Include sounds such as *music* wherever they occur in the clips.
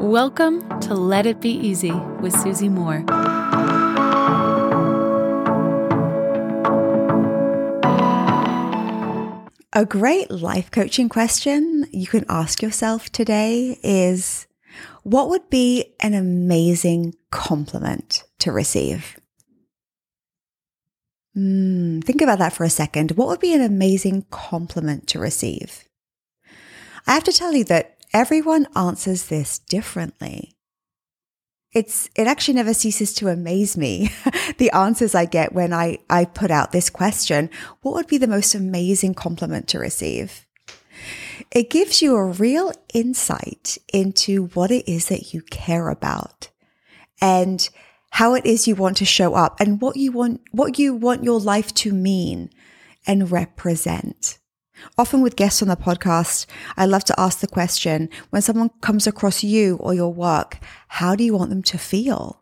Welcome to Let It Be Easy with Susie Moore. A great life coaching question you can ask yourself today is what would be an amazing compliment to receive? Mm, think about that for a second. What would be an amazing compliment to receive? I have to tell you that everyone answers this differently. It's, it actually never ceases to amaze me. *laughs* the answers I get when I, I put out this question. What would be the most amazing compliment to receive? It gives you a real insight into what it is that you care about and how it is you want to show up and what you want, what you want your life to mean and represent. Often with guests on the podcast, I love to ask the question when someone comes across you or your work, how do you want them to feel?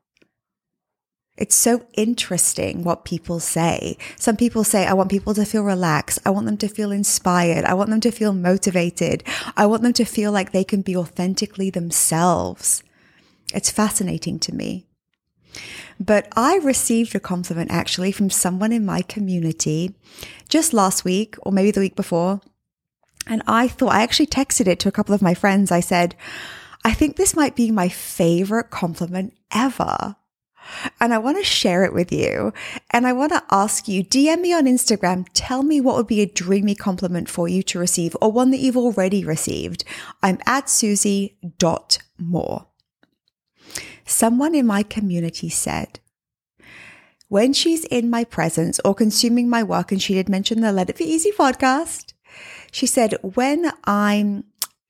It's so interesting what people say. Some people say, I want people to feel relaxed. I want them to feel inspired. I want them to feel motivated. I want them to feel like they can be authentically themselves. It's fascinating to me. But I received a compliment actually from someone in my community just last week or maybe the week before. And I thought, I actually texted it to a couple of my friends. I said, I think this might be my favorite compliment ever. And I want to share it with you. And I want to ask you, DM me on Instagram, tell me what would be a dreamy compliment for you to receive or one that you've already received. I'm at Susie.moore. Someone in my community said, when she's in my presence or consuming my work, and she did mention the Let It Be Easy podcast, she said, when I'm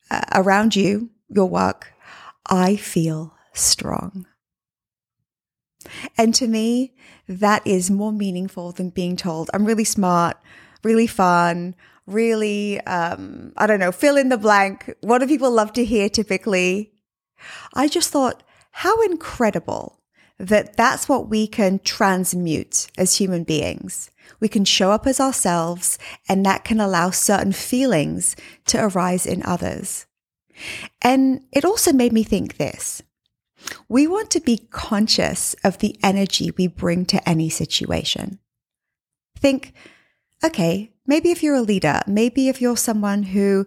uh, around you, your work, I feel strong. And to me, that is more meaningful than being told, I'm really smart, really fun, really, um, I don't know, fill in the blank. What do people love to hear typically? I just thought, how incredible that that's what we can transmute as human beings. We can show up as ourselves and that can allow certain feelings to arise in others. And it also made me think this. We want to be conscious of the energy we bring to any situation. Think, okay, maybe if you're a leader, maybe if you're someone who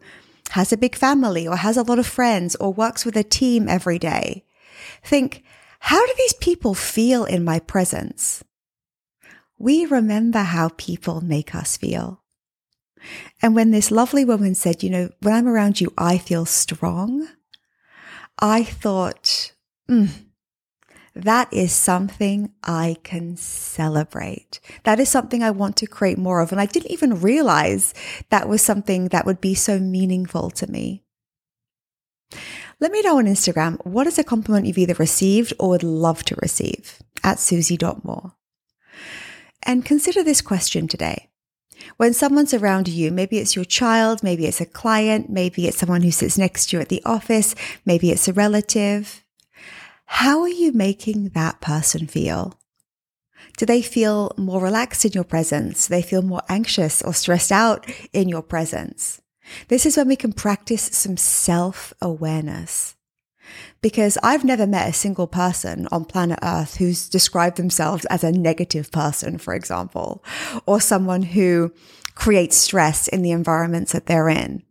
has a big family or has a lot of friends or works with a team every day, Think, how do these people feel in my presence? We remember how people make us feel. And when this lovely woman said, you know, when I'm around you, I feel strong, I thought, mm, that is something I can celebrate. That is something I want to create more of. And I didn't even realize that was something that would be so meaningful to me. Let me know on Instagram what is a compliment you've either received or would love to receive at susie.moore. And consider this question today. When someone's around you, maybe it's your child, maybe it's a client, maybe it's someone who sits next to you at the office, maybe it's a relative. How are you making that person feel? Do they feel more relaxed in your presence? Do they feel more anxious or stressed out in your presence? This is when we can practice some self awareness. Because I've never met a single person on planet Earth who's described themselves as a negative person, for example, or someone who creates stress in the environments that they're in.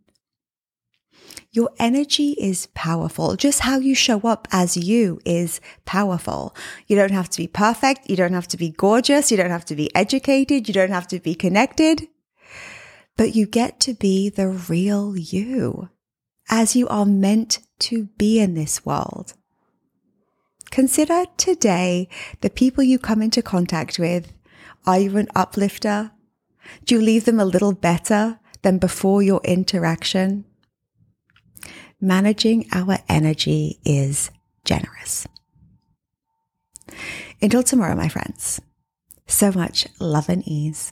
Your energy is powerful. Just how you show up as you is powerful. You don't have to be perfect. You don't have to be gorgeous. You don't have to be educated. You don't have to be connected but you get to be the real you as you are meant to be in this world. Consider today the people you come into contact with. Are you an uplifter? Do you leave them a little better than before your interaction? Managing our energy is generous. Until tomorrow, my friends, so much love and ease.